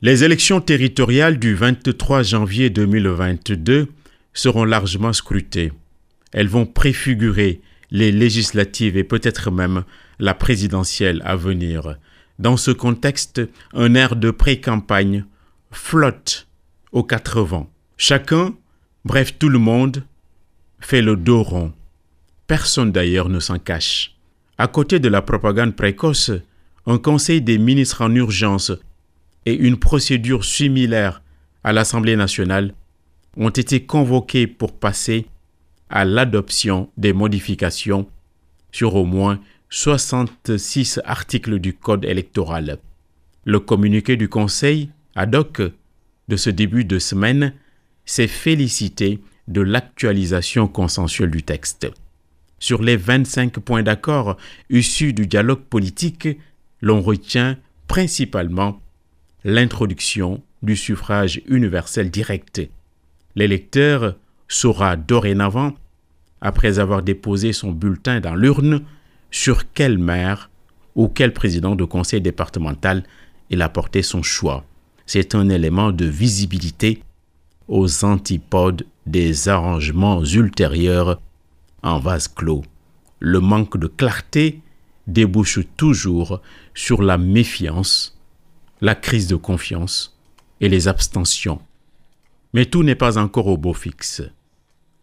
Les élections territoriales du 23 janvier 2022 seront largement scrutées. Elles vont préfigurer les législatives et peut-être même la présidentielle à venir. Dans ce contexte, un air de pré-campagne flotte aux quatre vents. Chacun, bref tout le monde, fait le dos rond. Personne d'ailleurs ne s'en cache. À côté de la propagande précoce, un conseil des ministres en urgence et une procédure similaire à l'Assemblée nationale ont été convoqués pour passer à l'adoption des modifications sur au moins 66 articles du Code électoral. Le communiqué du Conseil ad hoc de ce début de semaine s'est félicité de l'actualisation consensuelle du texte. Sur les 25 points d'accord issus du dialogue politique, l'on retient principalement l'introduction du suffrage universel direct. L'électeur saura dorénavant, après avoir déposé son bulletin dans l'urne, sur quel maire ou quel président de conseil départemental il a porté son choix. C'est un élément de visibilité aux antipodes des arrangements ultérieurs en vase clos. Le manque de clarté débouche toujours sur la méfiance la crise de confiance et les abstentions. Mais tout n'est pas encore au beau fixe.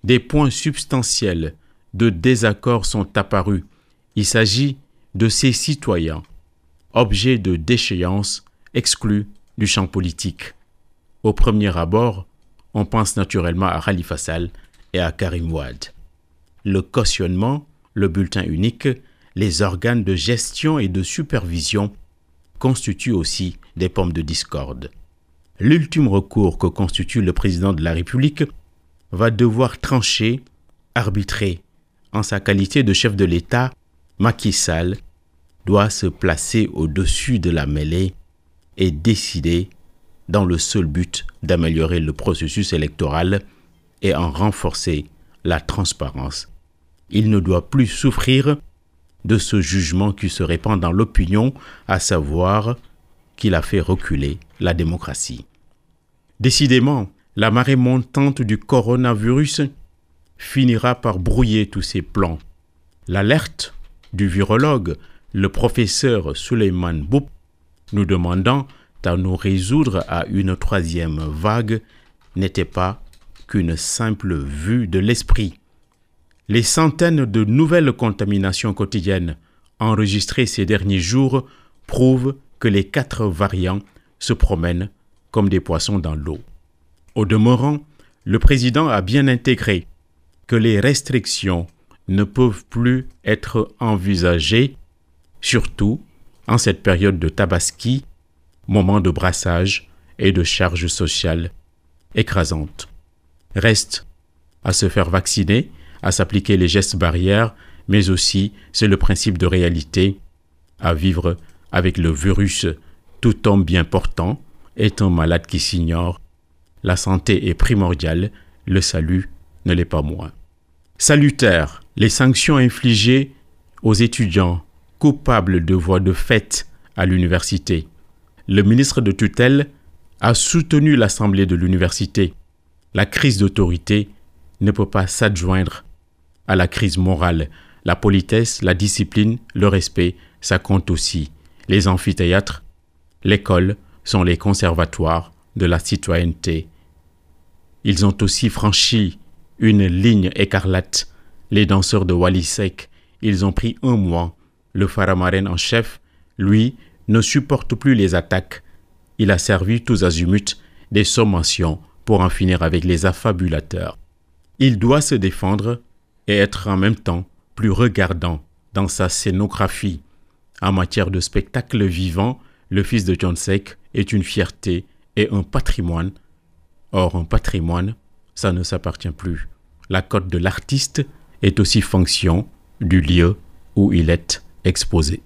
Des points substantiels de désaccord sont apparus. Il s'agit de ces citoyens, objets de déchéance exclus du champ politique. Au premier abord, on pense naturellement à Khalifa Sall et à Karim Ouad. Le cautionnement, le bulletin unique, les organes de gestion et de supervision constituent aussi des pommes de discorde. L'ultime recours que constitue le président de la République va devoir trancher, arbitrer. En sa qualité de chef de l'État, Macky Sall doit se placer au-dessus de la mêlée et décider dans le seul but d'améliorer le processus électoral et en renforcer la transparence. Il ne doit plus souffrir de ce jugement qui se répand dans l'opinion, à savoir qu'il a fait reculer la démocratie. Décidément, la marée montante du coronavirus finira par brouiller tous ces plans. L'alerte du virologue, le professeur Suleiman Boub, nous demandant à nous résoudre à une troisième vague n'était pas qu'une simple vue de l'esprit. Les centaines de nouvelles contaminations quotidiennes enregistrées ces derniers jours prouvent que les quatre variants se promènent comme des poissons dans l'eau. Au demeurant, le président a bien intégré que les restrictions ne peuvent plus être envisagées, surtout en cette période de tabaski, moment de brassage et de charge sociale écrasante. Reste à se faire vacciner, à s'appliquer les gestes barrières, mais aussi, c'est le principe de réalité, à vivre avec le virus, tout homme bien portant est un malade qui s'ignore. La santé est primordiale, le salut ne l'est pas moins. Salutaire, les sanctions infligées aux étudiants coupables de voies de fait à l'université. Le ministre de tutelle a soutenu l'Assemblée de l'université. La crise d'autorité ne peut pas s'adjoindre à la crise morale. La politesse, la discipline, le respect, ça compte aussi les amphithéâtres, l'école sont les conservatoires de la citoyenneté. Ils ont aussi franchi une ligne écarlate. Les danseurs de Walisek, ils ont pris un mois. Le pharamaren en chef, lui, ne supporte plus les attaques. Il a servi tous azimuts des sommations pour en finir avec les affabulateurs. Il doit se défendre et être en même temps plus regardant dans sa scénographie. En matière de spectacle vivant, le fils de John Sek est une fierté et un patrimoine. Or, un patrimoine, ça ne s'appartient plus. La cote de l'artiste est aussi fonction du lieu où il est exposé.